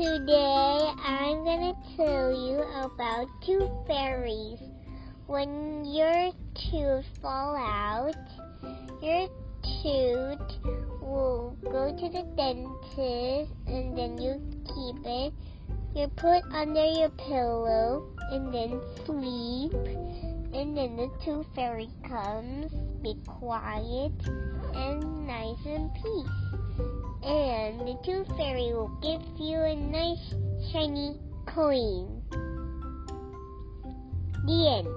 Today I'm gonna tell you about two fairies. When your tooth fall out, your tooth will go to the dentist and then you keep it. You put under your pillow and then sleep. And then the tooth fairy comes, be quiet and nice and peace. And the tooth fairy will give you a nice shiny coin. The end.